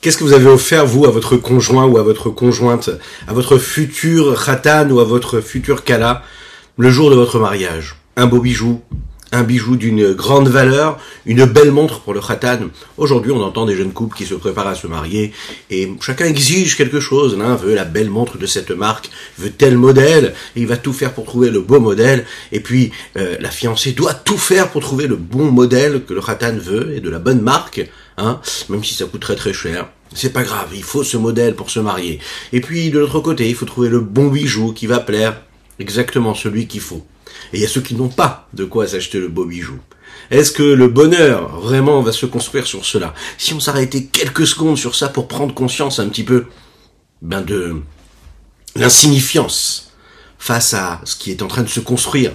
Qu'est-ce que vous avez offert, vous, à votre conjoint ou à votre conjointe, à votre futur khatan ou à votre futur kala, le jour de votre mariage? Un beau bijou, un bijou d'une grande valeur, une belle montre pour le khatan. Aujourd'hui, on entend des jeunes couples qui se préparent à se marier et chacun exige quelque chose. L'un veut la belle montre de cette marque, veut tel modèle, et il va tout faire pour trouver le beau modèle. Et puis, euh, la fiancée doit tout faire pour trouver le bon modèle que le khatan veut et de la bonne marque, hein, même si ça coûte très très cher. C'est pas grave, il faut ce modèle pour se marier. Et puis, de l'autre côté, il faut trouver le bon bijou qui va plaire, exactement celui qu'il faut. Et il y a ceux qui n'ont pas de quoi s'acheter le beau bijou. Est-ce que le bonheur vraiment va se construire sur cela? Si on s'arrêtait quelques secondes sur ça pour prendre conscience un petit peu ben de l'insignifiance face à ce qui est en train de se construire,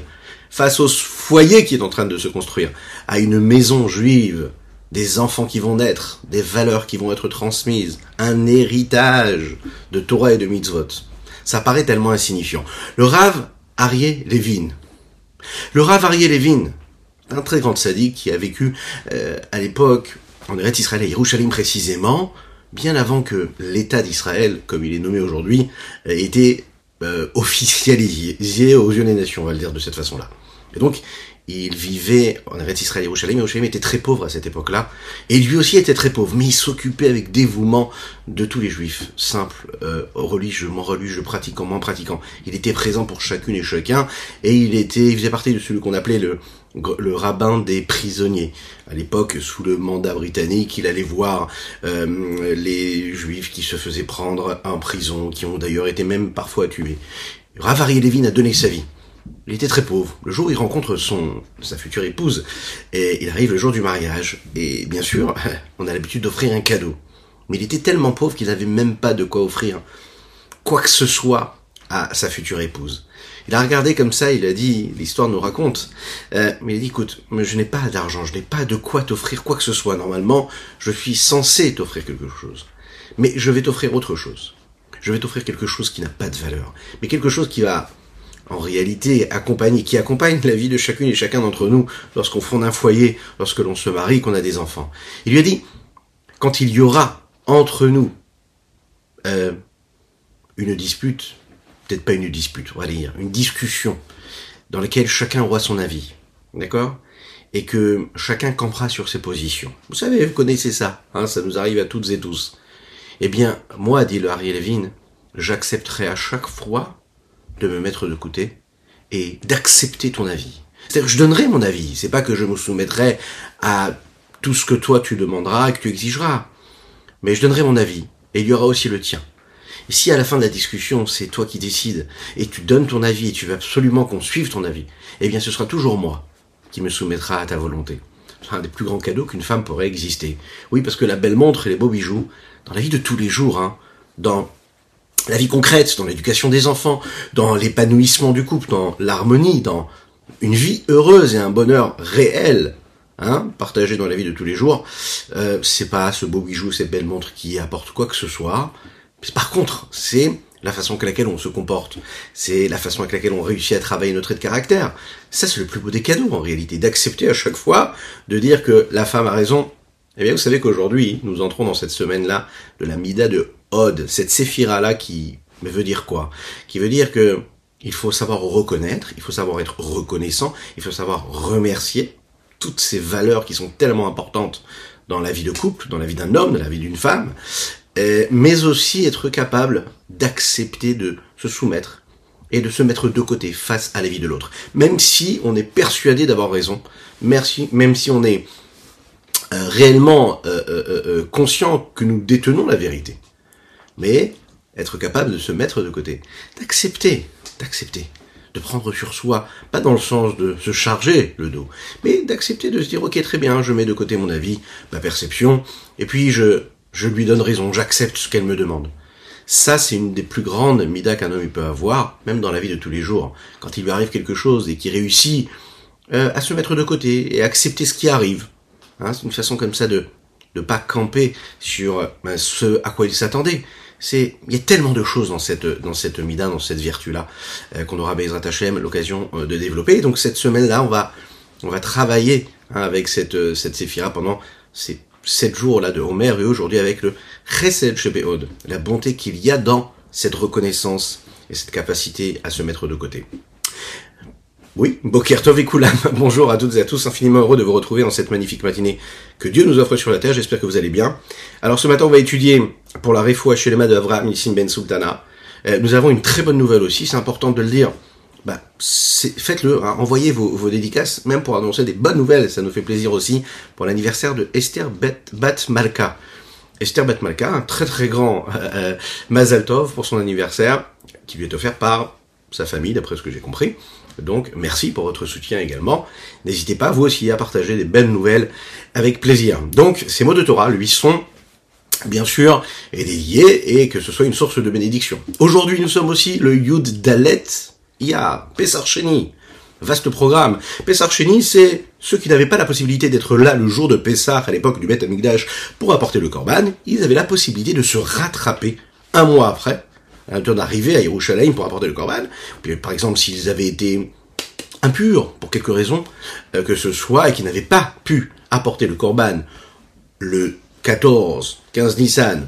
face au foyer qui est en train de se construire, à une maison juive, des enfants qui vont naître, des valeurs qui vont être transmises, un héritage de Torah et de mitzvot. Ça paraît tellement insignifiant. Le Rav Arié Levin, le Rav Arié Levin, un très grand sadique qui a vécu euh, à l'époque en Eretz Israël et Yerushalayim précisément, bien avant que l'État d'Israël, comme il est nommé aujourd'hui, ait été euh, officialisé aux yeux des nations, on va le dire de cette façon-là. Et donc, il vivait en Eretz Israël et Yerushalayim, Yerushalayim était très pauvre à cette époque-là, et lui aussi était très pauvre, mais il s'occupait avec dévouement de tous les juifs, simples, euh, religieux, moins religieux, pratiquants, moins pratiquants. Il était présent pour chacune et chacun, et il était, il faisait partie de celui qu'on appelait le, le rabbin des prisonniers. À l'époque, sous le mandat britannique, il allait voir euh, les juifs qui se faisaient prendre en prison, qui ont d'ailleurs été même parfois tués. Ravari Levin a donné sa vie. Il était très pauvre. Le jour où il rencontre son, sa future épouse, et il arrive le jour du mariage, et bien sûr, on a l'habitude d'offrir un cadeau. Mais il était tellement pauvre qu'il n'avait même pas de quoi offrir quoi que ce soit à sa future épouse. Il a regardé comme ça, il a dit, l'histoire nous raconte, euh, mais il a dit, écoute, je n'ai pas d'argent, je n'ai pas de quoi t'offrir quoi que ce soit. Normalement, je suis censé t'offrir quelque chose. Mais je vais t'offrir autre chose. Je vais t'offrir quelque chose qui n'a pas de valeur, mais quelque chose qui va en réalité accompagner, qui accompagne la vie de chacune et chacun d'entre nous lorsqu'on fonde un foyer, lorsque l'on se marie, qu'on a des enfants. Il lui a dit, quand il y aura entre nous euh, une dispute, peut-être pas une dispute, on va dire, une discussion dans laquelle chacun aura son avis, d'accord? Et que chacun campera sur ses positions. Vous savez, vous connaissez ça, hein, ça nous arrive à toutes et tous. Eh bien, moi, dit le Harry Levin, j'accepterai à chaque fois de me mettre de côté et d'accepter ton avis. C'est-à-dire je donnerai mon avis, c'est pas que je me soumettrai à tout ce que toi tu demanderas et que tu exigeras. Mais je donnerai mon avis, et il y aura aussi le tien. Et si à la fin de la discussion, c'est toi qui décides, et tu donnes ton avis, et tu veux absolument qu'on suive ton avis, eh bien ce sera toujours moi qui me soumettra à ta volonté. C'est un des plus grands cadeaux qu'une femme pourrait exister. Oui, parce que la belle montre et les beaux bijoux, dans la vie de tous les jours, hein, dans la vie concrète, dans l'éducation des enfants, dans l'épanouissement du couple, dans l'harmonie, dans une vie heureuse et un bonheur réel, hein, partagé dans la vie de tous les jours, euh, c'est pas ce beau bijou, cette belle montre qui apporte quoi que ce soit. Par contre, c'est la façon avec laquelle on se comporte, c'est la façon avec laquelle on réussit à travailler notre trait de caractère. Ça, c'est le plus beau des cadeaux en réalité, d'accepter à chaque fois de dire que la femme a raison. Eh bien, vous savez qu'aujourd'hui, nous entrons dans cette semaine-là de la Mida de Od, cette séphira-là qui veut dire quoi? Qui veut dire que il faut savoir reconnaître, il faut savoir être reconnaissant, il faut savoir remercier toutes ces valeurs qui sont tellement importantes dans la vie de couple, dans la vie d'un homme, dans la vie d'une femme, euh, mais aussi être capable d'accepter de se soumettre et de se mettre de côté face à la vie de l'autre. Même si on est persuadé d'avoir raison, merci, même si on est euh, réellement euh, conscient que nous détenons la vérité. Mais être capable de se mettre de côté, d'accepter, d'accepter, de prendre sur soi, pas dans le sens de se charger le dos, mais d'accepter de se dire ok très bien, je mets de côté mon avis, ma perception, et puis je, je lui donne raison, j'accepte ce qu'elle me demande. Ça, c'est une des plus grandes midas qu'un homme peut avoir, même dans la vie de tous les jours. Quand il lui arrive quelque chose et qu'il réussit euh, à se mettre de côté et accepter ce qui arrive. Hein, c'est une façon comme ça de ne pas camper sur ben, ce à quoi il s'attendait, c'est il y a tellement de choses dans cette dans cette mida, dans cette vertu là euh, qu'on aura Bezrat Hashem l'occasion euh, de développer. donc cette semaine là, on va on va travailler hein, avec cette euh, cette séphira pendant ces sept jours là de Homer et aujourd'hui avec le Chesed Shebeod, la bonté qu'il y a dans cette reconnaissance et cette capacité à se mettre de côté. Oui, Bokertov et Koulam, bonjour à toutes et à tous, infiniment heureux de vous retrouver dans cette magnifique matinée que Dieu nous offre sur la terre, j'espère que vous allez bien. Alors ce matin on va étudier pour la Refoua Shelema de Avraham Nissim Ben Sultana. Euh, nous avons une très bonne nouvelle aussi, c'est important de le dire. Bah, faites-le, hein, envoyez vos, vos, dédicaces, même pour annoncer des bonnes nouvelles, ça nous fait plaisir aussi, pour l'anniversaire de Esther Bat Malka. Esther Bat Malka, un très très grand euh, euh Mazal Tov pour son anniversaire, qui lui est offert par sa famille, d'après ce que j'ai compris. Donc, merci pour votre soutien également. N'hésitez pas, vous aussi, à partager des belles nouvelles avec plaisir. Donc, ces mots de Torah lui sont bien sûr, dédiés et que ce soit une source de bénédiction. Aujourd'hui, nous sommes aussi le Yud Dalet Ya, Pesar Sheni. Vaste programme. Pessar Sheni, c'est ceux qui n'avaient pas la possibilité d'être là le jour de Pessar à l'époque du Beth Amikdash pour apporter le Korban. Ils avaient la possibilité de se rattraper un mois après d'arriver à Yerushalayim pour apporter le Corban. Puis, par exemple, s'ils avaient été impurs pour quelque raison euh, que ce soit et qu'ils n'avaient pas pu apporter le Corban le 14, 15 Nissan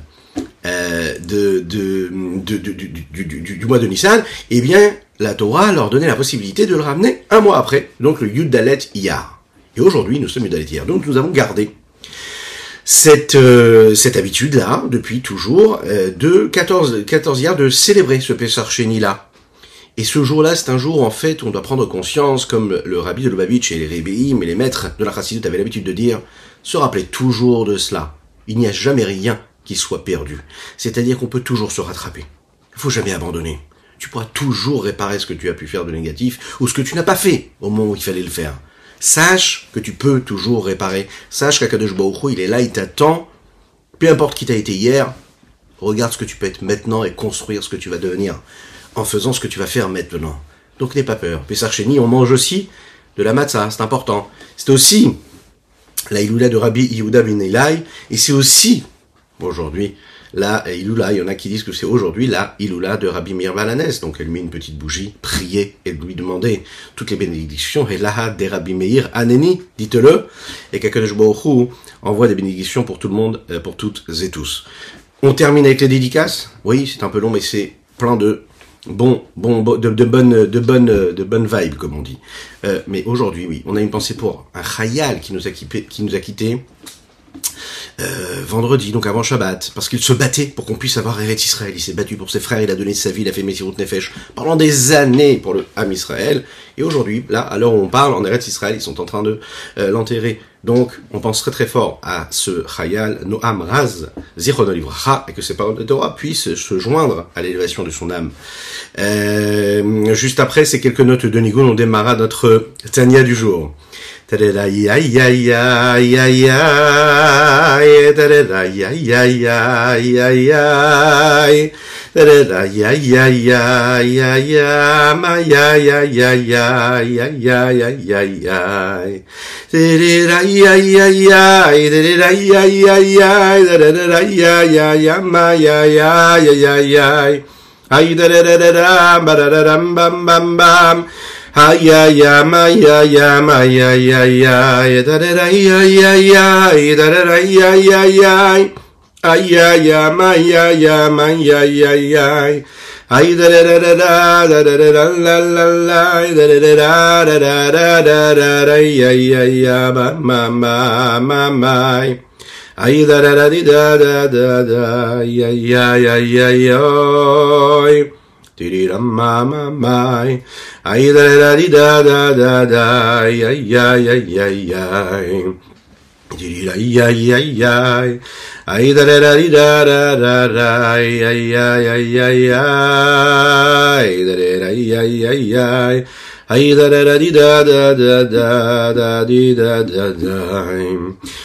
euh, de, du, mois de Nissan, eh bien, la Torah leur donnait la possibilité de le ramener un mois après, donc le Yud Dalet Iyar. Et aujourd'hui, nous sommes Yud Dalet Iyar. Donc nous avons gardé cette, euh, cette habitude-là, depuis toujours, euh, de 14, 14 years, de célébrer ce Pessar Sheni-là. Et ce jour-là, c'est un jour, en fait, on doit prendre conscience, comme le rabbi de Lubavitch et les Rebbeim et les maîtres de la Chassidut avaient l'habitude de dire, se rappeler toujours de cela. Il n'y a jamais rien qui soit perdu. C'est-à-dire qu'on peut toujours se rattraper. Il faut jamais abandonner. Tu pourras toujours réparer ce que tu as pu faire de négatif ou ce que tu n'as pas fait au moment où il fallait le faire. Sache que tu peux toujours réparer. Sache qu'Akadosh Baruch il est là, il t'attend. Peu importe qui t'a été hier, regarde ce que tu peux être maintenant et construire ce que tu vas devenir en faisant ce que tu vas faire maintenant. Donc n'aie pas peur. Pessar Cheni, on mange aussi de la matzah, c'est important. C'est aussi la Iloula de Rabbi Yehuda bin Elai, et c'est aussi, aujourd'hui, la il y en a qui disent que c'est aujourd'hui la Iloula de Rabbi Mir Balanès. Donc elle met une petite bougie, prier et lui demander toutes les bénédictions. Et là, des Rabbi Meir Aneni, dites-le. Et qu'Akadosh envoie des bénédictions pour tout le monde, euh, pour toutes et tous. On termine avec les dédicaces. Oui, c'est un peu long, mais c'est plein de bon, de, bonnes, de bonnes, de vibes, comme on dit. Euh, mais aujourd'hui, oui, on a une pensée pour un Khayal qui nous a, qui nous a quittés euh, vendredi, donc avant Shabbat, parce qu'il se battait pour qu'on puisse avoir Eretz Israël. Il s'est battu pour ses frères, il a donné sa vie, il a fait Messirut Nefesh pendant des années pour le Ham Israël. Et aujourd'hui, là, où on parle, en Eretz Israël, ils sont en train de euh, l'enterrer. Donc, on pense très très fort à ce Chayal Noam Raz, Zichron et que ses paroles de Torah puissent se joindre à l'élévation de son âme. Euh, juste après ces quelques notes de Nigun, on démarra notre Tania du jour. Ay da da da da da, ba da da dum bum bum bum ya ya ya ya ya ma ya ya ya ya ya ya ya ya ya ya ya ya ya ya ya ya ya ya ma ya ya ya ya ya ya ya ya ya ya da da da ya ya ya da da da ya ya ya ay ya ya ma ya ya ma ya ya ya ay da da da da da da da da la la la da da da da da da da da da ya ya ya ma ma ma ma ma ay da da da da da da da ya ya ya ya ya Tiriram mama mai. Ay da da di da da da da. Ay ay ay ay ay ay. Tirira ay ay ay ay. Da da da di da da da da. Ay ay ay ay ay. Da da da ay ay ay ay. Da da da di da da da da da da da. da da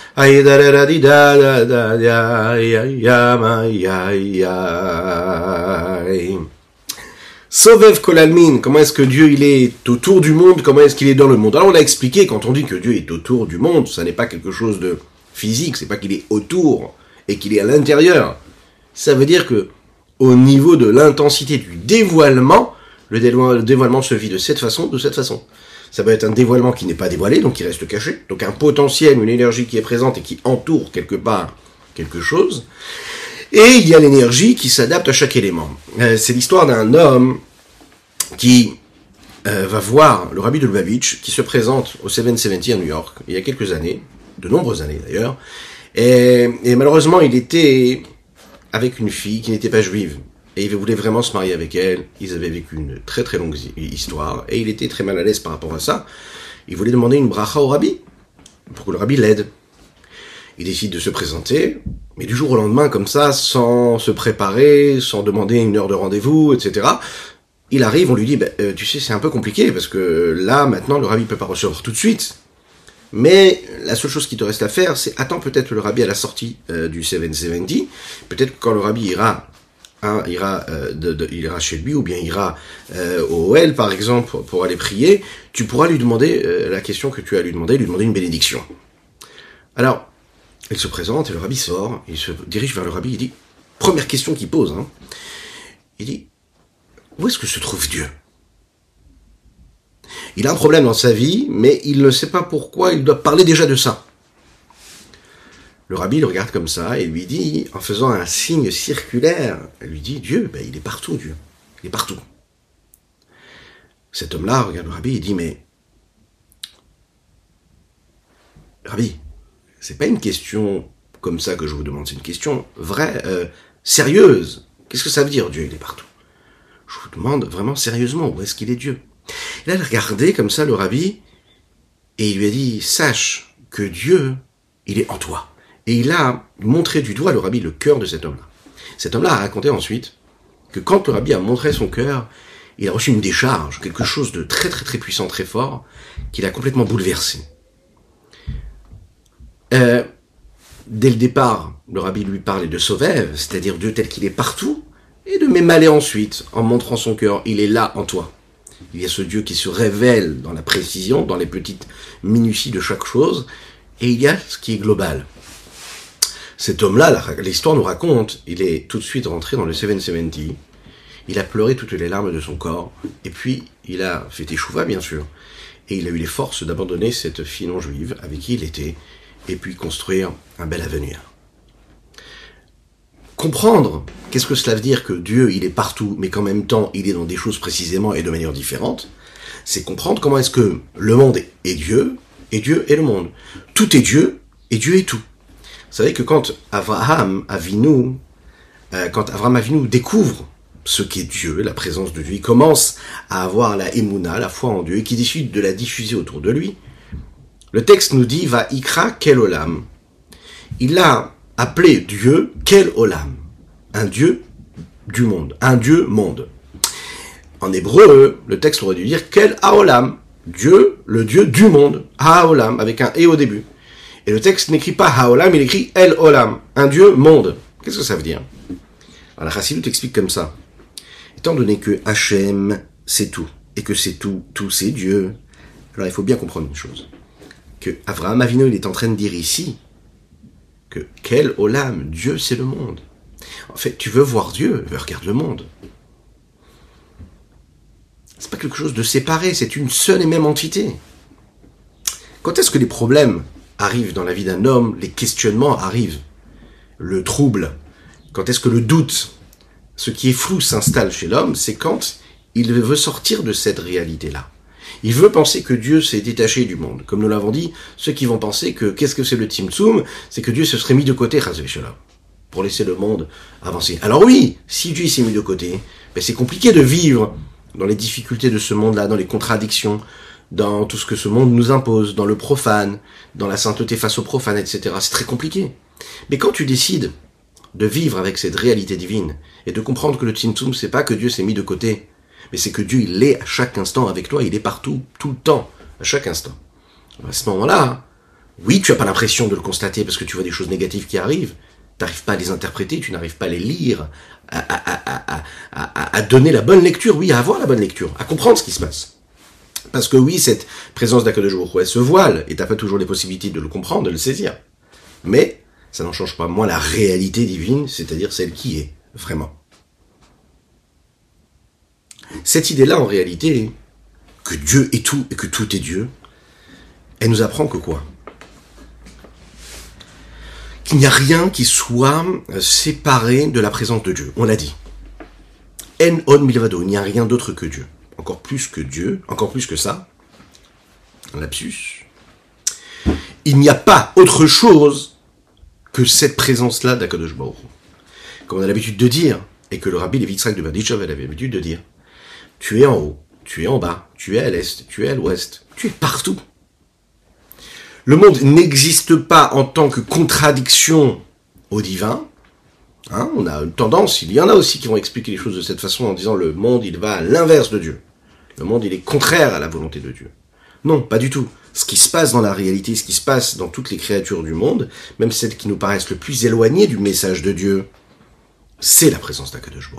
Sovev Kolalmin, comment est-ce que Dieu il est autour du monde, comment est-ce qu'il est dans le monde? Alors on l'a expliqué, quand on dit que Dieu est autour du monde, ça n'est pas quelque chose de physique, c'est pas qu'il est autour et qu'il est à l'intérieur. Ça veut dire que au niveau de l'intensité du dévoilement, le dévoilement se vit de cette façon, de cette façon. Ça peut être un dévoilement qui n'est pas dévoilé, donc qui reste caché, donc un potentiel, une énergie qui est présente et qui entoure quelque part quelque chose. Et il y a l'énergie qui s'adapte à chaque élément. Euh, c'est l'histoire d'un homme qui euh, va voir le rabbi de Lubavitch, qui se présente au 770 à New York, il y a quelques années, de nombreuses années d'ailleurs, et, et malheureusement il était avec une fille qui n'était pas juive. Et il voulait vraiment se marier avec elle. Ils avaient vécu une très très longue histoire. Et il était très mal à l'aise par rapport à ça. Il voulait demander une bracha au rabbi. Pour que le rabbi l'aide. Il décide de se présenter, mais du jour au lendemain, comme ça, sans se préparer, sans demander une heure de rendez-vous, etc. Il arrive, on lui dit, ben, euh, tu sais, c'est un peu compliqué, parce que là, maintenant, le rabbi peut pas recevoir tout de suite. Mais la seule chose qui te reste à faire, c'est attends peut-être le rabbi à la sortie euh, du 770. Peut-être quand le rabbi ira, hein, euh, il ira chez lui ou bien ira au OL par exemple pour aller prier, tu pourras lui demander la question que tu as lui demander, lui demander une bénédiction. Alors, il se présente et le rabbi sort, il se dirige vers le rabbi, il dit, première question qu'il pose, hein, il dit, où est-ce que se trouve Dieu? Il a un problème dans sa vie, mais il ne sait pas pourquoi il doit parler déjà de ça. Le rabbi le regarde comme ça et lui dit, en faisant un signe circulaire, lui dit, Dieu, ben, il est partout, Dieu. Il est partout. Cet homme-là regarde le rabbi et dit, mais, rabbi, c'est pas une question comme ça que je vous demande, c'est une question vraie, euh, sérieuse. Qu'est-ce que ça veut dire Dieu, il est partout? Je vous demande vraiment sérieusement, où est-ce qu'il est Dieu? Il a regardé comme ça le rabbi, et il lui a dit, sache que Dieu, il est en toi. Et il a montré du doigt, le rabbi, le cœur de cet homme-là. Cet homme-là a raconté ensuite que quand le rabbi a montré son cœur, il a reçu une décharge, quelque chose de très très très puissant, très fort, qui l'a complètement bouleversé. Euh, dès le départ, le rabbi lui parlait de Sauvev, c'est-à-dire Dieu tel qu'il est partout, et de Mémalé ensuite, en montrant son cœur, il est là en toi. Il y a ce Dieu qui se révèle dans la précision, dans les petites minuties de chaque chose, et il y a ce qui est global. Cet homme-là, l'histoire nous raconte, il est tout de suite rentré dans le 770, il a pleuré toutes les larmes de son corps, et puis il a fait échouva bien sûr, et il a eu les forces d'abandonner cette fille non juive avec qui il était, et puis construire un bel avenir. Comprendre qu'est-ce que cela veut dire que Dieu, il est partout, mais qu'en même temps, il est dans des choses précisément et de manière différente, c'est comprendre comment est-ce que le monde est Dieu, et Dieu est le monde. Tout est Dieu, et Dieu est tout. Savez que quand Abraham Avinu, euh, quand Avinu découvre ce qu'est Dieu, la présence de Dieu, il commence à avoir la émouna, la foi en Dieu, et qui décide de la diffuser autour de lui, le texte nous dit va ikra kel olam. Il a appelé Dieu quel olam, un Dieu du monde, un Dieu monde. En hébreu, le texte aurait dû dire quel aolam, Dieu, le Dieu du monde, haolam, avec un et au début. Et le texte n'écrit pas haolam, il écrit el olam, un Dieu monde. Qu'est-ce que ça veut dire? Alors la Chassidut explique comme ça. Étant donné que Hachem, c'est tout, et que c'est tout, tout c'est Dieu, alors il faut bien comprendre une chose que Avraham Avinu il est en train de dire ici que quel olam, Dieu c'est le monde. En fait, tu veux voir Dieu, regarde le monde. C'est pas quelque chose de séparé, c'est une seule et même entité. Quand est-ce que les problèmes arrivent dans la vie d'un homme, les questionnements arrivent, le trouble, quand est-ce que le doute, ce qui est flou s'installe chez l'homme, c'est quand il veut sortir de cette réalité-là. Il veut penser que Dieu s'est détaché du monde. Comme nous l'avons dit, ceux qui vont penser que qu'est-ce que c'est le Tzum, c'est que Dieu se serait mis de côté, pour laisser le monde avancer. Alors oui, si Dieu s'est mis de côté, ben c'est compliqué de vivre dans les difficultés de ce monde-là, dans les contradictions, dans tout ce que ce monde nous impose, dans le profane, dans la sainteté face au profane, etc. C'est très compliqué. Mais quand tu décides de vivre avec cette réalité divine et de comprendre que le Tzimtzum, c'est pas que Dieu s'est mis de côté, mais c'est que Dieu, il est à chaque instant avec toi, il est partout, tout le temps, à chaque instant. À ce moment-là, oui, tu n'as pas l'impression de le constater parce que tu vois des choses négatives qui arrivent, n'arrives pas à les interpréter, tu n'arrives pas à les lire, à, donner la bonne lecture, oui, à avoir la bonne lecture, à comprendre ce qui se passe. Parce que oui, cette présence d'Akadosh Baruch se voile, et t'as pas toujours les possibilités de le comprendre, de le saisir. Mais, ça n'en change pas moins la réalité divine, c'est-à-dire celle qui est, vraiment. Cette idée-là, en réalité, que Dieu est tout et que tout est Dieu, elle nous apprend que quoi? Qu'il n'y a rien qui soit séparé de la présence de Dieu. On l'a dit. En on milvado, il n'y a rien d'autre que Dieu. Encore plus que Dieu, encore plus que ça. Un lapsus. Il n'y a pas autre chose que cette présence-là d'Akadosh. Comme on a l'habitude de dire, et que le rabbi Lévitzrak de Berdichov avait l'habitude de dire, tu es en haut, tu es en bas, tu es à l'est, tu es à l'ouest, tu es partout. Le monde n'existe pas en tant que contradiction au divin. Hein, on a une tendance, il y en a aussi qui vont expliquer les choses de cette façon en disant le monde il va à l'inverse de Dieu. Le monde il est contraire à la volonté de Dieu. Non, pas du tout. Ce qui se passe dans la réalité, ce qui se passe dans toutes les créatures du monde, même celles qui nous paraissent le plus éloignées du message de Dieu, c'est la présence d'Akadosh.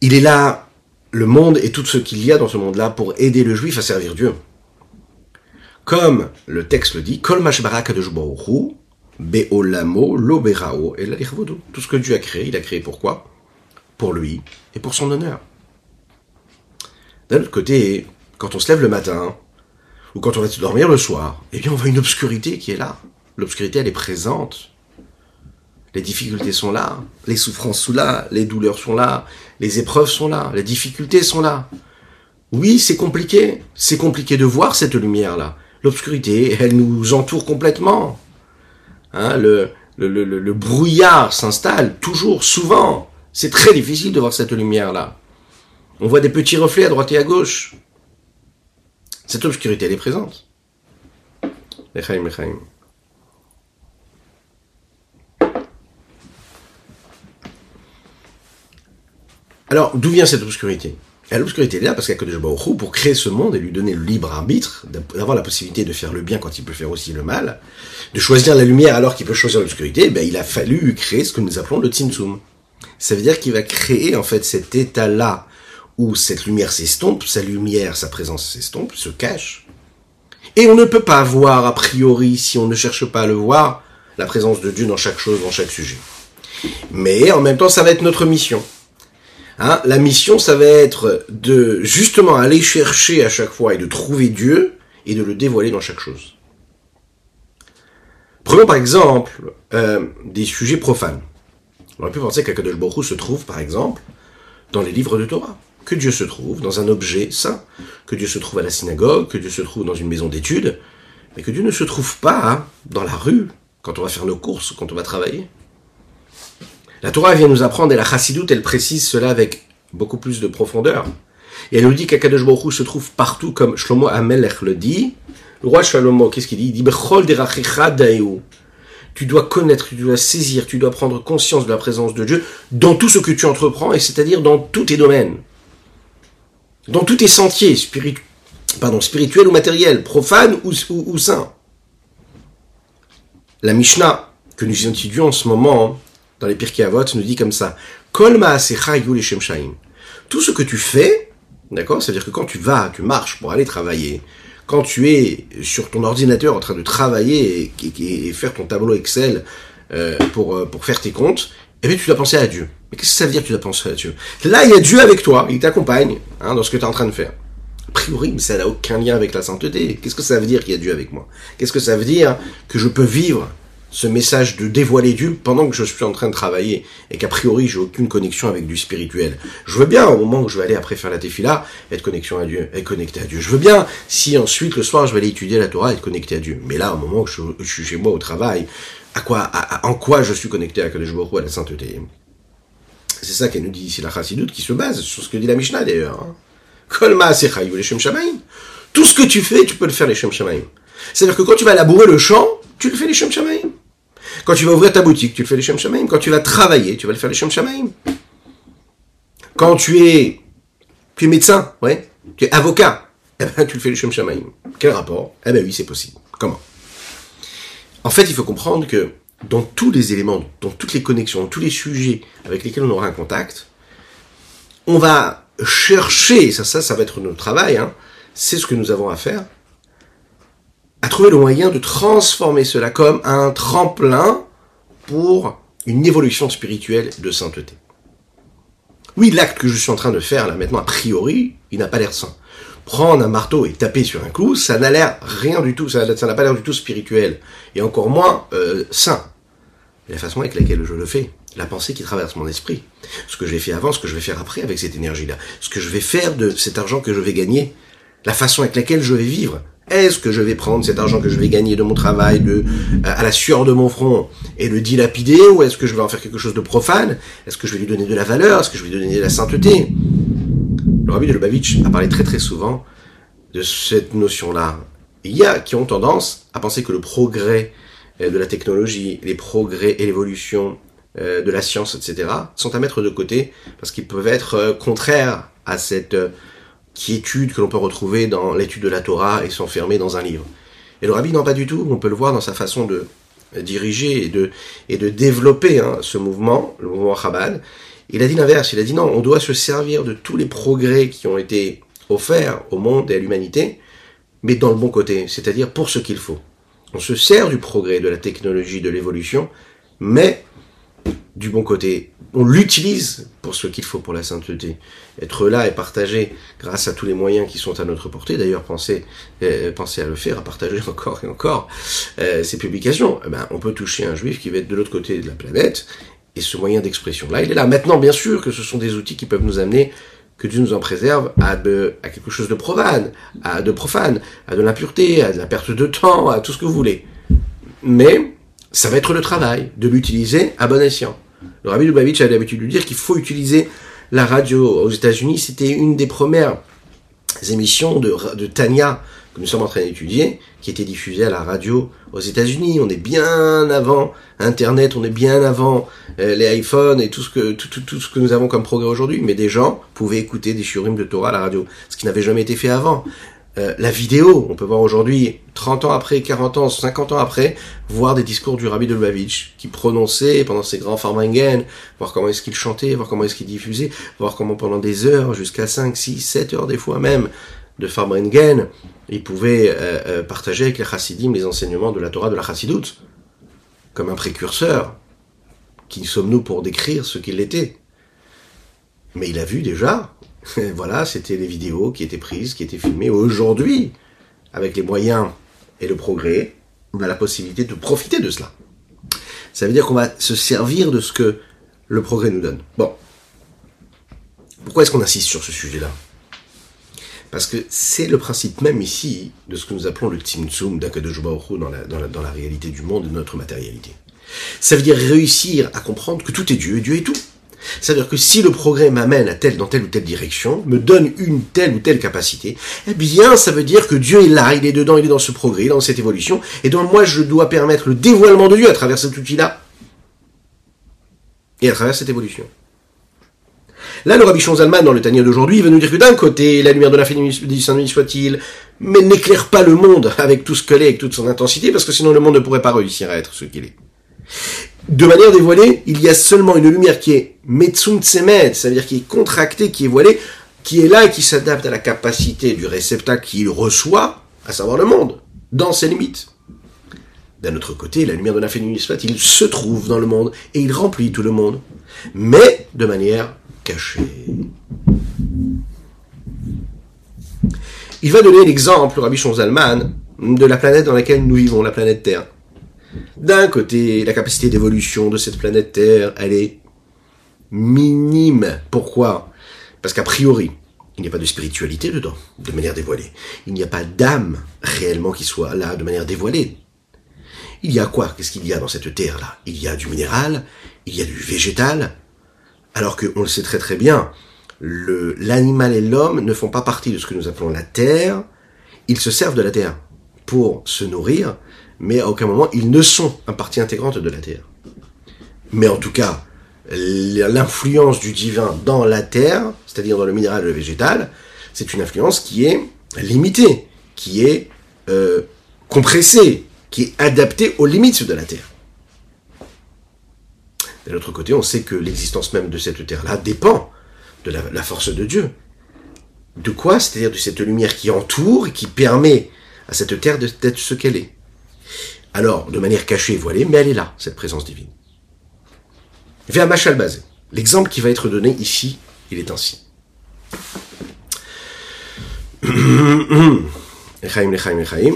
Il est là le monde et tout ce qu'il y a dans ce monde-là pour aider le juif à servir Dieu. Comme le texte le dit, Beolamo, Loberao et Tout ce que Dieu a créé, il a créé pourquoi? Pour lui et pour son honneur. D'un autre côté, quand on se lève le matin, ou quand on va se dormir le soir, eh bien on voit une obscurité qui est là. L'obscurité, elle est présente. Les difficultés sont là, les souffrances sont là, les douleurs sont là, les épreuves sont là, les difficultés sont là. Oui, c'est compliqué. C'est compliqué de voir cette lumière-là. L'obscurité, elle nous entoure complètement. Hein, le, brouillard s'installe toujours, souvent. C'est très difficile de voir cette lumière-là. On voit des petits reflets à droite et à gauche. Cette obscurité, elle est présente. Alors, d'où vient cette obscurité? L'obscurité est là parce qu'Akadosh Baruch pour créer ce monde et lui donner le libre arbitre, d'avoir la possibilité de faire le bien quand il peut faire aussi le mal, de choisir la lumière alors qu'il peut choisir l'obscurité, ben, il a fallu créer ce que nous appelons le Tzimtzum. Ça veut dire qu'il va créer en fait cet état-là où cette lumière s'estompe, sa lumière, sa présence s'estompe, se cache. Et on ne peut pas voir a priori, si on ne cherche pas à le voir, la présence de Dieu dans chaque chose, dans chaque sujet. Mais en même temps, ça va être notre mission. Hein, la mission, ça va être de justement aller chercher à chaque fois et de trouver Dieu et de le dévoiler dans chaque chose. Prenons par exemple euh, des sujets profanes. On aurait pu penser qu'Akadosh Baruch se trouve par exemple dans les livres de Torah. Que Dieu se trouve dans un objet saint, que Dieu se trouve à la synagogue, que Dieu se trouve dans une maison d'études, mais que Dieu ne se trouve pas dans la rue, quand on va faire nos courses, quand on va travailler. La Torah vient nous apprendre, et la Chassidoute, elle précise cela avec beaucoup plus de profondeur. Et elle nous dit qu'Akadosh Baruch se trouve partout, comme Shlomo Amelech le dit. Le roi Shlomo, qu'est-ce qu'il dit? Il dit Tu dois connaître, tu dois saisir, tu dois prendre conscience de la présence de Dieu dans tout ce que tu entreprends, et c'est-à-dire dans tous tes domaines. Dans tous tes sentiers, spirituels ou matériels, profanes ou, ou, saints. La Mishnah, que nous étudions en ce moment, dans les Pirkei Avot, nous dit comme ça Kol Tout ce que tu fais, d'accord C'est-à-dire que quand tu vas, tu marches pour aller travailler, quand tu es sur ton ordinateur en train de travailler et, faire ton tableau Excel euh, euh, pour faire tes comptes, eh bien tu dois penser à Dieu. Mais qu'est-ce que ça veut dire que tu dois penser à Dieu? Là, il y a Dieu avec toi, il t'accompagne hein, dans ce que tu es en train de faire. A priori, mais ça n'a aucun lien avec la sainteté. Qu'est-ce que ça veut dire qu'il y a Dieu avec moi? Qu'est-ce que ça veut dire que je peux vivre ce message de dévoiler Dieu pendant que je suis en train de travailler et qu'a priori j'ai aucune connexion avec du spirituel? Je veux bien au moment où je vais aller après faire la tefila être connexion à Dieu, être connecté à Dieu. Je veux bien si ensuite le soir je vais aller étudier la Torah être connecté à Dieu. Mais là au moment où je, suis chez moi au travail, à quoi, en quoi je suis connecté à Kadosh Baruch à la sainteté. C'est ça qu'elle nous dit ici la Chassidoute qui se base sur ce que dit la Mishnah d'ailleurs. Hein. Tout ce que tu fais, tu peux le faire les Shem Shamaim. C'est-à-dire que quand tu vas labourer le champ, tu le fais les Shem Shamaim. Quand tu vas ouvrir ta boutique, tu le fais les Shem Shamaim. Quand tu vas travailler, tu vas le faire les Shem Shamaim. Quand tu es, tu es médecin, ouais, tu es avocat, eh ben, tu le fais les Shem Shamaim. Quel rapport? Eh ben oui, c'est possible. Comment? En fait, il faut comprendre que dans tous les éléments, dans toutes les connexions, dans tous les sujets avec lesquels on aura un contact, on va chercher, ça, ça, ça va être notre travail, hein, c'est ce que nous avons à faire, à trouver le moyen de transformer cela comme un tremplin pour une évolution spirituelle de sainteté. Oui, l'acte que je suis en train de faire là maintenant, a priori, il n'a pas l'air sain. Prendre un marteau et taper sur un clou, ça n'a l'air rien du tout, ça n'a pas l'air du tout spirituel, et encore moins euh, sain. la façon avec laquelle je le fais, la pensée qui traverse mon esprit, ce que j'ai fait avant, ce que je vais faire après avec cette énergie-là, ce que je vais faire de cet argent que je vais gagner, la façon avec laquelle je vais vivre, est-ce que je vais prendre cet argent que je vais gagner de mon travail, de euh, à la sueur de mon front, et le dilapider, ou est-ce que je vais en faire quelque chose de profane? Est-ce que je vais lui donner de la valeur? Est-ce que je vais lui donner de la sainteté? Le rabbi de Lubavitch a parlé très très souvent de cette notion-là. Il y a qui ont tendance à penser que le progrès euh, de la technologie, les progrès et l'évolution euh, de la science, etc., sont à mettre de côté parce qu'ils peuvent être contraires à cette quiétude que l'on peut retrouver dans l'étude de la Torah et s'enfermer dans un livre. Et le rabbi, non pas du tout, on peut le voir dans sa façon de diriger et de, et de développer hein, ce mouvement, le mouvement Chabad. Il a dit l'inverse, il a dit non, on doit se servir de tous les progrès qui ont été offerts au monde et à l'humanité, mais dans le bon côté, c'est-à-dire pour ce qu'il faut. On se sert du progrès, de la technologie, de l'évolution, mais du bon côté. On l'utilise pour ce qu'il faut pour la sainteté. Être là et partager grâce à tous les moyens qui sont à notre portée. D'ailleurs, pensez, euh, à le faire, à partager encore et encore euh, ces publications. Eh ben, on peut toucher un juif qui va être de l'autre côté de la planète. Et ce moyen d'expression-là, il est là. Maintenant, bien sûr que ce sont des outils qui peuvent nous amener que Dieu nous en préserve à, quelque chose de profane, à de profane, à de l'impureté, à de la perte de temps, à tout ce que vous voulez. Mais ça va être le travail de l'utiliser à bon escient. Le rabbi Lubavitch a l'habitude de dire qu'il faut utiliser la radio aux États-Unis. C'était une des premières émissions de, de Tania nous sommes en train d'étudier, qui était diffusée à la radio aux États-Unis. On est bien avant Internet, on est bien avant euh, les iPhones et tout ce que tout, tout, tout, ce que nous avons comme progrès aujourd'hui. Mais des gens pouvaient écouter des shurim de Torah à la radio, ce qui n'avait jamais été fait avant. Euh, la vidéo, on peut voir aujourd'hui, 30 ans après, 40 ans, 50 ans après, voir des discours du rabbi de Lubavitch, qui prononçait pendant ses grands farmingen, voir comment est-ce qu'il chantait, voir comment est-ce qu'il diffusait, voir comment pendant des heures, jusqu'à 5, 6, 7 heures des fois même, de farmingen, il pouvait euh, euh, partager avec les chassidim les enseignements de la Torah de la chassidoute, comme un précurseur. Qui sommes-nous pour décrire ce qu'il était? Mais il a vu déjà voilà, c'était les vidéos qui étaient prises, qui étaient filmées. Aujourd'hui, avec les moyens et le progrès, on a la possibilité de profiter de cela. Ça veut dire qu'on va se servir de ce que le progrès nous donne. Bon. Pourquoi est-ce qu'on insiste sur ce sujet-là? Parce que c'est le principe même ici de ce que nous appelons le Tzimtzum d'Akadosh dans dans, la, réalité du monde, de notre matérialité. Ça veut dire réussir à comprendre que tout est Dieu et Dieu est tout. C'est-à-dire que si le progrès m'amène à telle, dans telle ou telle direction, me donne une telle ou telle capacité, eh bien, ça veut dire que Dieu est là, il est dedans, il est dans ce progrès, dans cette évolution, et donc moi, je dois permettre le dévoilement de Dieu à travers cet outil-là, et à travers cette évolution. Là, le Rabbi Zalman, dans le Tania d'aujourd'hui, va nous dire que d'un côté, la lumière de l'infini soit-il, mais n'éclaire pas le monde avec tout ce qu'elle est, avec toute son intensité, parce que sinon le monde ne pourrait pas réussir à être ce qu'il est de manière dévoilée, il y a seulement une lumière qui est metsum c'est-à-dire qui est contractée, qui est voilée, qui est là et qui s'adapte à la capacité du réceptacle qu'il reçoit, à savoir le monde, dans ses limites. D'un autre côté, la lumière de l'infini il se trouve dans le monde et il remplit tout le monde, mais de manière Il va donner l'exemple, Rabbi Zalman, de la planète dans laquelle nous vivons, la planète Terre. D'un côté, la capacité d'évolution de cette planète Terre, elle est minime. Pourquoi? Parce qu'a priori, il n'y a pas de spiritualité dedans, de manière dévoilée. Il n'y a pas d'âme réellement qui soit là de manière dévoilée. Il y a quoi? Qu'est-ce qu'il y a dans cette terre-là? Il y a du minéral, il y a du végétal, alors qu'on le sait très très bien, l'animal et l'homme ne font pas partie de ce que nous appelons la terre, ils se servent de la terre pour se nourrir, mais à aucun moment ils ne sont un partie intégrante de la Terre. Mais en tout cas, l'influence du divin dans la Terre, c'est-à-dire dans le minéral et le végétal, c'est une influence qui est limitée, qui est euh, compressée, qui est adaptée aux limites de la Terre. D'un autre côté, on sait que l'existence même de cette terre-là dépend de la, force de Dieu. De quoi? C'est-à-dire de cette lumière qui entoure et qui permet à cette terre de- d'être ce qu'elle est. Alors, de manière cachée et voilée, mais elle est là, cette présence divine. Vers Machal basé. L'exemple qui va être donné ici, il est ainsi. Echaim, Echaim, Echaim.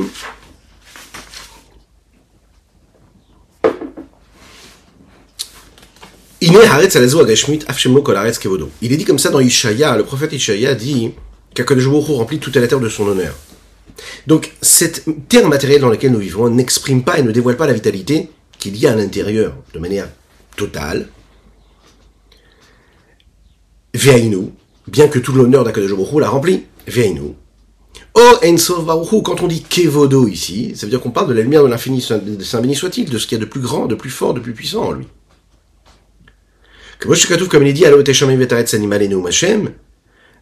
Il est dit comme ça dans Ishaïa, le prophète Ishaïa dit qu'Akadosh remplit toute la terre de son honneur. Donc, cette terre matérielle dans laquelle nous vivons n'exprime pas et ne dévoile pas la vitalité qu'il y a à l'intérieur de manière totale. Veainu, bien que tout l'honneur d'Akadosh l'a rempli. Veainu. Oh, Hu, quand on dit Kevodo ici, ça veut dire qu'on parle de la lumière de l'infini, Saint béni soit-il, de ce qu'il y a de plus grand, de plus fort, de plus puissant en lui. Comme il dit,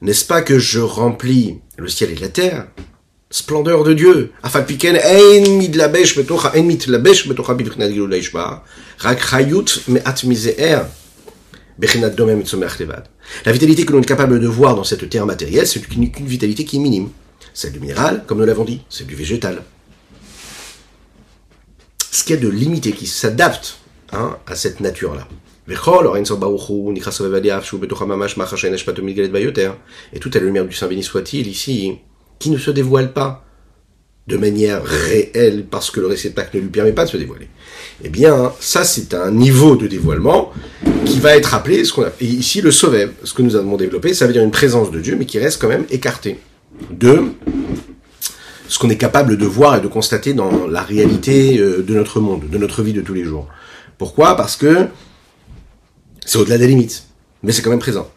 n'est-ce pas que je remplis le ciel et la terre? Splendeur de Dieu. La vitalité que l'on est capable de voir dans cette terre matérielle, c'est une, vitalité qui est minime. Celle du minéral, comme nous l'avons dit, c'est du végétal. Ce qu'il y a de limité, qui s'adapte hein, à cette nature-là. Et toute la lumière du Saint béni soit-il ici, qui ne se dévoile pas de manière réelle parce que le réceptacle ne lui permet pas de se dévoiler. Eh bien, ça c'est un niveau de dévoilement qui va être appelé, ce qu'on a, ici le Sovev, ce que nous avons développé, ça veut dire une présence de Dieu, mais qui reste quand même écartée de ce qu'on est capable de voir et de constater dans la réalité euh, de notre monde, de notre vie de tous les jours. Pourquoi? Parce que c'est au-delà des limites, mais c'est quand même présent.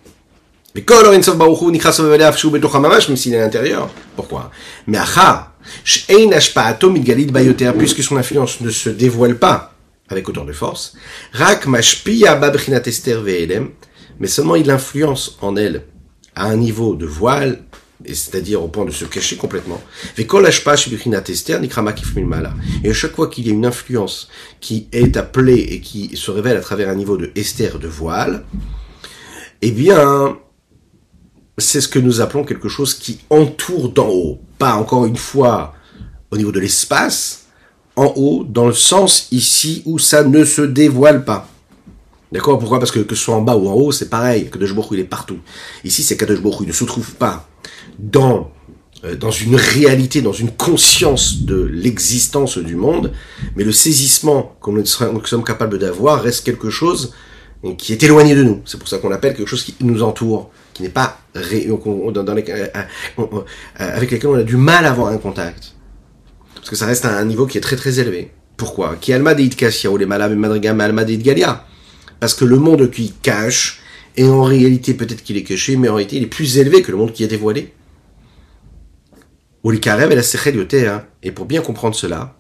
Mais kol orin sof baruch hu nikra sovev aleav shu betocha mamash, même s'il est à l'intérieur. Pourquoi? Mais acha, she'ein ashpa'ato mitgalit bayoter, puisque son influence ne se dévoile pas avec autant de force, rak mashpiya babrinat ester ve'elem, mais seulement il influence en elle à un niveau de voile, c'est-à-dire au point de se cacher complètement. Et à chaque fois qu'il y a une influence qui est appelée et qui se révèle à travers un niveau de ester, de voile, eh bien, c'est ce que nous appelons quelque chose qui entoure d'en haut. Pas encore une fois au niveau de l'espace, en haut, dans le sens ici où ça ne se dévoile pas. D'accord? Pourquoi? Parce que que ce soit en bas ou en haut, c'est pareil. Kadosh Baruch il est partout. Ici, c'est Kadosh Baruch il ne se trouve pas dans, euh, dans une réalité, dans une conscience de l'existence du monde, mais le saisissement que nous sommes capables d'avoir reste quelque chose qui est éloigné de nous. C'est pour ça qu'on appelle quelque chose qui nous entoure, qui n'est pas ré, euh, avec lequel on a du mal à avoir un contact. Parce que ça reste à un niveau qui est très très élevé. Pourquoi? Qui alma deit ou les madrigam alma deit galia Parce que le monde qui cache, et en réalité peut-être qu'il est caché, mais en réalité il est plus élevé que le monde qui est dévoilé. Ou les karev et la sechel yoter. Et pour bien comprendre cela,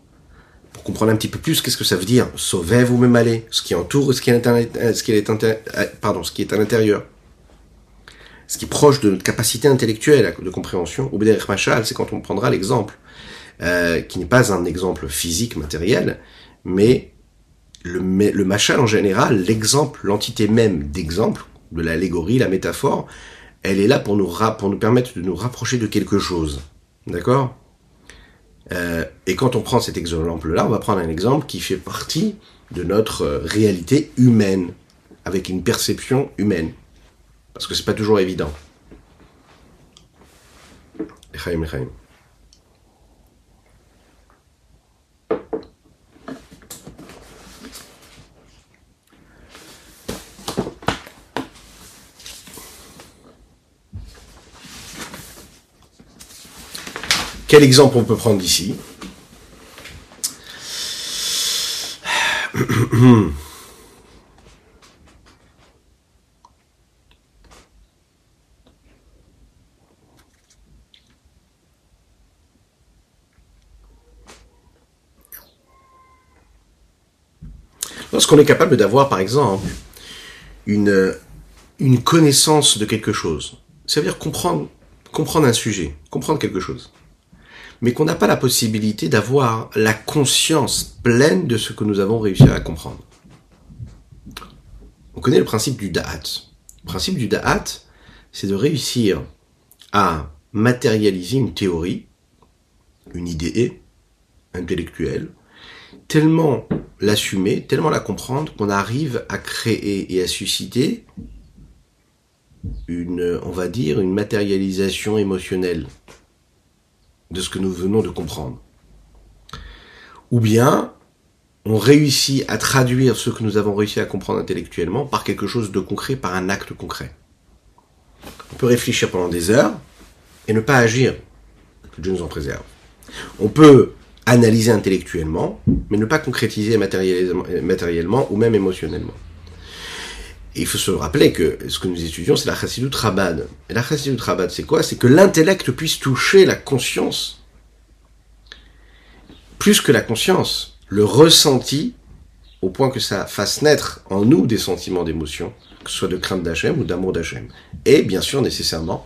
pour comprendre un petit peu plus qu'est-ce que ça veut dire, sauvev ou même aller, ce qui entoure, ce qui est, ce qui est, inter, pardon, ce qui est à l'intérieur, ce qui est proche de notre capacité intellectuelle de compréhension. Ou bederech machal, c'est quand on prendra l'exemple, euh, qui n'est pas un exemple physique, matériel, mais le machal en général, l'exemple, l'entité même d'exemple, de l'allégorie, la métaphore, elle est là pour nous, pour nous permettre de nous rapprocher de quelque chose. D'accord? Euh, et quand on prend cet exemple-là, on va prendre un exemple qui fait partie de notre réalité humaine, avec une perception humaine. Parce que c'est pas toujours évident. Echaim, echaim. Quel exemple on peut prendre d'ici Lorsqu'on est capable d'avoir, par exemple, une, une connaissance de quelque chose, ça veut dire comprendre, comprendre un sujet, comprendre quelque chose mais qu'on n'a pas la possibilité d'avoir la conscience pleine de ce que nous avons réussi à comprendre. on connaît le principe du da'at. Le principe du da'at, c'est de réussir à matérialiser une théorie, une idée intellectuelle, tellement l'assumer, tellement la comprendre qu'on arrive à créer et à susciter une, on va dire, une matérialisation émotionnelle de ce que nous venons de comprendre. Ou bien, on réussit à traduire ce que nous avons réussi à comprendre intellectuellement par quelque chose de concret, par un acte concret. On peut réfléchir pendant des heures et ne pas agir. Que Dieu nous en préserve. On peut analyser intellectuellement, mais ne pas concrétiser matériellement ou même émotionnellement. Et il faut se rappeler que ce que nous étudions, c'est la chassidut rabad. Et la chassidut rabad, c'est quoi? C'est que l'intellect puisse toucher la conscience. Plus que la conscience, le ressenti, au point que ça fasse naître en nous des sentiments d'émotion, que ce soit de crainte d'Hachem ou d'amour d'Hachem. Et bien sûr, nécessairement,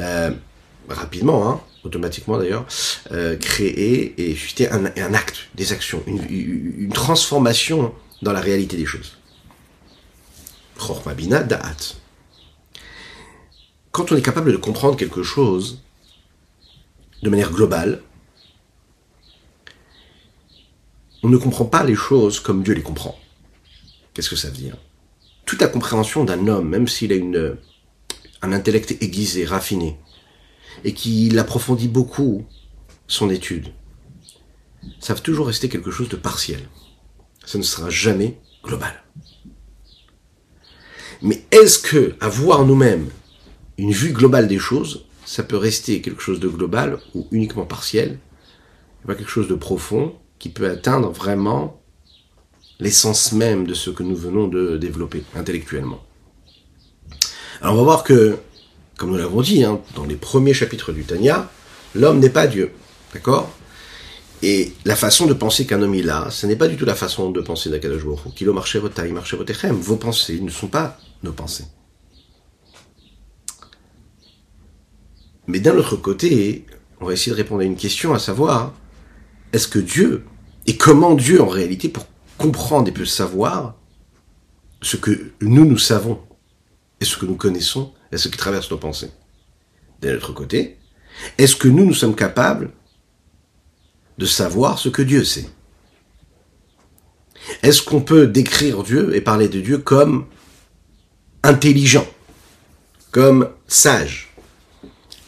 euh, rapidement, hein, automatiquement d'ailleurs, euh, créer et susciter un, acte, des actions, une transformation dans la réalité des choses. Da'at. Quand on est capable de comprendre quelque chose de manière globale, on ne comprend pas les choses comme Dieu les comprend. Qu'est-ce que ça veut dire? Toute la compréhension d'un homme, même s'il a un intellect aiguisé, raffiné, et qu'il approfondit beaucoup son étude, ça va toujours rester quelque chose de partiel. Ça ne sera jamais global. Mais est-ce que avoir nous-mêmes une vue globale des choses, ça peut rester quelque chose de global ou uniquement partiel, pas quelque chose de profond qui peut atteindre vraiment l'essence même de ce que nous venons de développer intellectuellement? Alors on va voir que comme nous l'avons dit hein, dans les premiers chapitres du Tanya, l'homme n'est pas Dieu. D'accord? Et la façon de penser qu'un homme il a, ce n'est pas du tout la façon de penser d'Akadosh Baruch Kilo marché taille, marché Vos pensées ne sont pas nos pensées. Mais d'un autre côté, on va essayer de répondre à une question, à savoir, est-ce que Dieu, et comment Dieu en réalité, pour comprendre et peut savoir ce que nous, nous savons, et ce que nous connaissons, et ce qui traverse nos pensées. D'un autre côté, est-ce que nous, nous sommes capables de savoir ce que Dieu sait? Est-ce qu'on peut décrire Dieu et parler de Dieu comme intelligent, comme sage.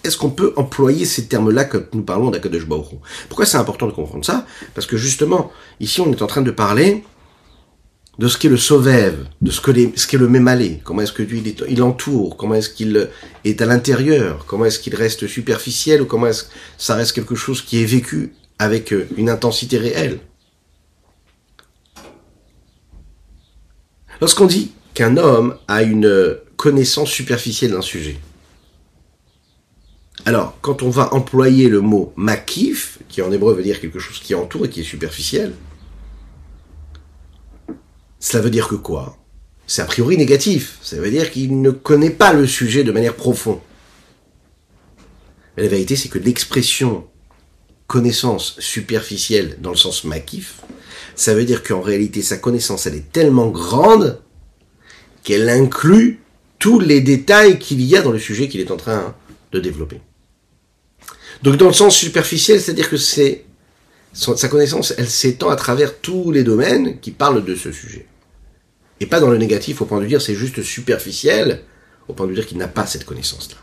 Est-ce qu'on peut employer ces termes-là quand nous parlons d'Akadosh Baruch Pourquoi c'est important de comprendre ça? Parce que justement, ici on est en train de parler de ce qu'est le sauvève, de ce qu'est le mémalé, comment est-ce que Dieu il, entoure, comment est-ce qu'il est à l'intérieur, comment est-ce qu'il reste superficiel? Ou comment est-ce que ça reste quelque chose qui est vécu avec euh, une intensité réelle? Lorsqu'on dit qu'un homme a une connaissance superficielle d'un sujet, alors quand on va employer le mot makif, qui en hébreu veut dire quelque chose qui entoure et qui est superficiel, cela veut dire que quoi? C'est a priori négatif. Ça veut dire qu'il ne connaît pas le sujet de manière profonde. Mais la vérité, c'est que l'expression connaissance superficielle dans le sens makif, ça veut dire qu'en réalité, sa connaissance, elle est tellement grande qu'elle inclut tous les détails qu'il y a dans le sujet qu'il est en train de développer. Donc dans le sens superficiel, c'est-à-dire que c'est sa connaissance, elle s'étend à travers tous les domaines qui parlent de ce sujet. Et pas dans le négatif au point de dire c'est juste superficiel, au point de dire qu'il n'a pas cette connaissance-là.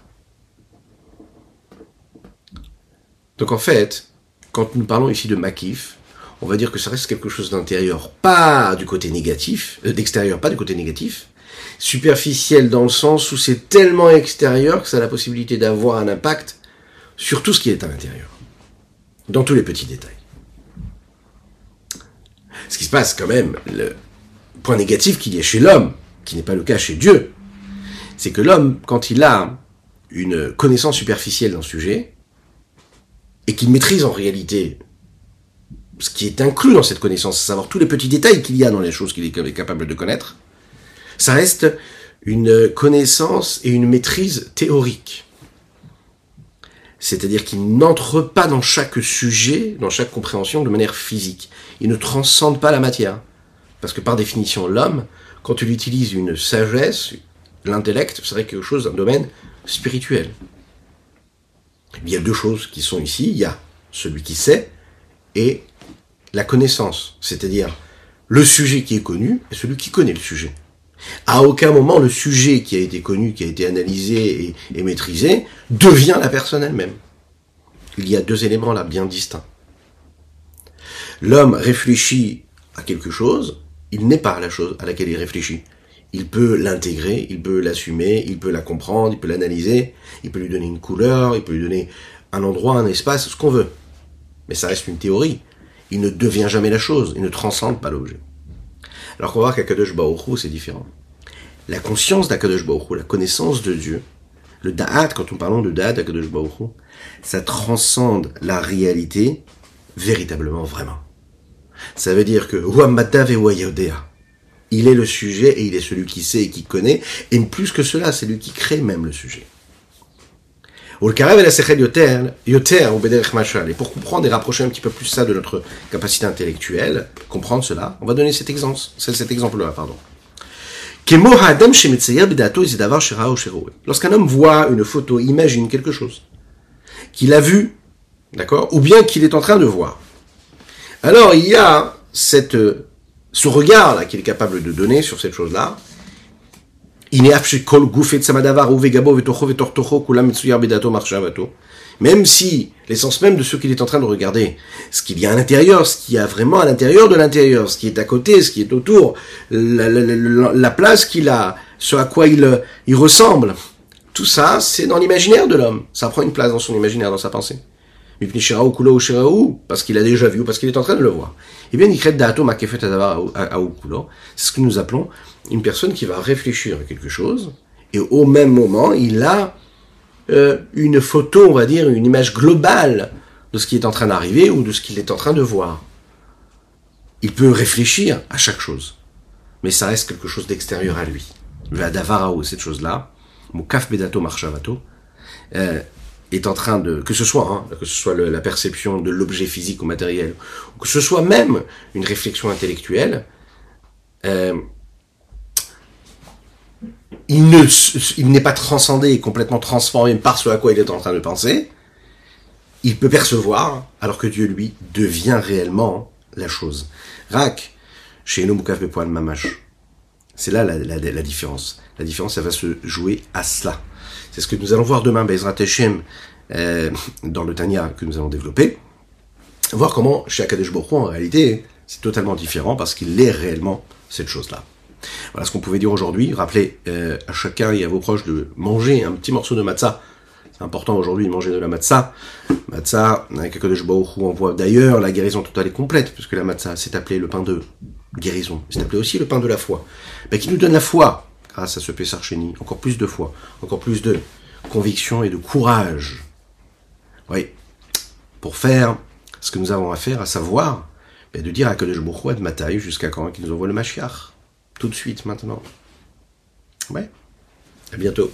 Donc en fait, quand nous parlons ici de makif, on va dire que ça reste quelque chose d'intérieur, pas du côté négatif, euh, d'extérieur, pas du côté négatif, superficiel dans le sens où c'est tellement extérieur que ça a la possibilité d'avoir un impact sur tout ce qui est à l'intérieur, dans tous les petits détails. Ce qui se passe quand même, le, point négatif qu'il y a chez l'homme, qui n'est pas le cas chez Dieu, c'est que l'homme, quand il a une connaissance superficielle d'un sujet, et qu'il maîtrise en réalité ce qui est inclus dans cette connaissance, à savoir tous les petits détails qu'il y a dans les choses qu'il est capable de connaître, ça reste une connaissance et une maîtrise théorique. C'est-à-dire qu'il n'entre pas dans chaque sujet, dans chaque compréhension de manière physique. Il ne transcende pas la matière. Parce que par définition, l'homme, quand tu utilises une sagesse, l'intellect serait quelque chose d'un domaine spirituel. Il y a deux choses qui sont ici. Il y a celui qui sait et la connaissance, c'est-à-dire le sujet qui est connu et celui qui connaît le sujet. À aucun moment le sujet qui a été connu, qui a été analysé et, maîtrisé, devient la personne elle-même. Il y a deux éléments là bien distincts. L'homme réfléchit à quelque chose, il n'est pas la chose à laquelle il réfléchit. Il peut l'intégrer, il peut l'assumer, il peut la comprendre, il peut l'analyser, il peut lui donner une couleur, il peut lui donner un endroit, un espace, ce qu'on veut. Mais ça reste une théorie. Il ne devient jamais la chose, il ne transcende pas l'objet. Alors qu'on va voir qu'Akadosh c'est différent. La conscience d'Akadosh la connaissance de Dieu, le Da'at, quand on parle de Da'at d'Akadosh ça transcende la réalité véritablement, vraiment. Ça veut dire que il est le sujet et il est celui qui sait et qui connaît, et plus que cela, c'est lui qui crée même le sujet. Et pour comprendre et rapprocher un petit peu plus ça de notre capacité intellectuelle, comprendre cela, on va donner cet exemple, cet exemple-là, pardon. Lorsqu'un homme voit une photo, imagine quelque chose, qu'il a vu, d'accord, ou bien qu'il est en train de voir. Alors il y a cette, ce regard là qu'il est capable de donner sur cette chose-là. Même si l'essence même de ce qu'il est en train de regarder, ce qu'il y a à l'intérieur, ce qu'il y a vraiment à l'intérieur de l'intérieur, ce qui est à côté, ce qui est autour, la, place qu'il a, ce à quoi il, ressemble, tout ça, c'est dans l'imaginaire de l'homme. Ça prend une place dans son imaginaire, dans sa pensée parce qu'il a déjà vu ou parce qu'il est en train de le voir. Eh bien, c'est ce que nous appelons une personne qui va réfléchir à quelque chose, et au même moment, il a euh, une photo, on va dire, une image globale de ce qui est en train d'arriver ou de ce qu'il est en train de voir. Il peut réfléchir à chaque chose, mais ça reste quelque chose d'extérieur à lui. cette chose-là, Mukaf Bedato Marshavato, euh, est en train de, que ce soit, hein, que ce soit la perception de l'objet physique ou matériel, ou que ce soit même une réflexion intellectuelle, euh, il ne, il n'est pas transcendé et complètement transformé par ce à quoi il est en train de penser. Il peut percevoir, alors que Dieu lui devient réellement la chose. Rak, chez Mamash. C'est là la, différence. La différence, elle va se jouer à cela. C'est ce que nous allons voir demain, Bezrat Hashem, euh, dans le Tanya que nous allons développer. Voir comment chez Akadesh Baruch en réalité, c'est totalement différent parce qu'il est réellement cette chose-là. Voilà ce qu'on pouvait dire aujourd'hui. Rappelez euh, à chacun et à vos proches de manger un petit morceau de matzah. C'est important aujourd'hui de manger de la matzah. Matzah, avec Akadosh Baruch on voit d'ailleurs la guérison totale et complète, puisque la matzah s'est appelée le pain de guérison. C'est appelé aussi le pain de la foi. Mais qui nous donne la foi grâce à ce Pessar encore plus de foi, encore plus de conviction et de courage. Oui, pour faire ce que nous avons à faire, à savoir ben, de dire à Kadesh Baruch de Mataï jusqu'à quand qu'il nous envoie le Mashiach. Tout de suite, maintenant. Ouais. À bientôt.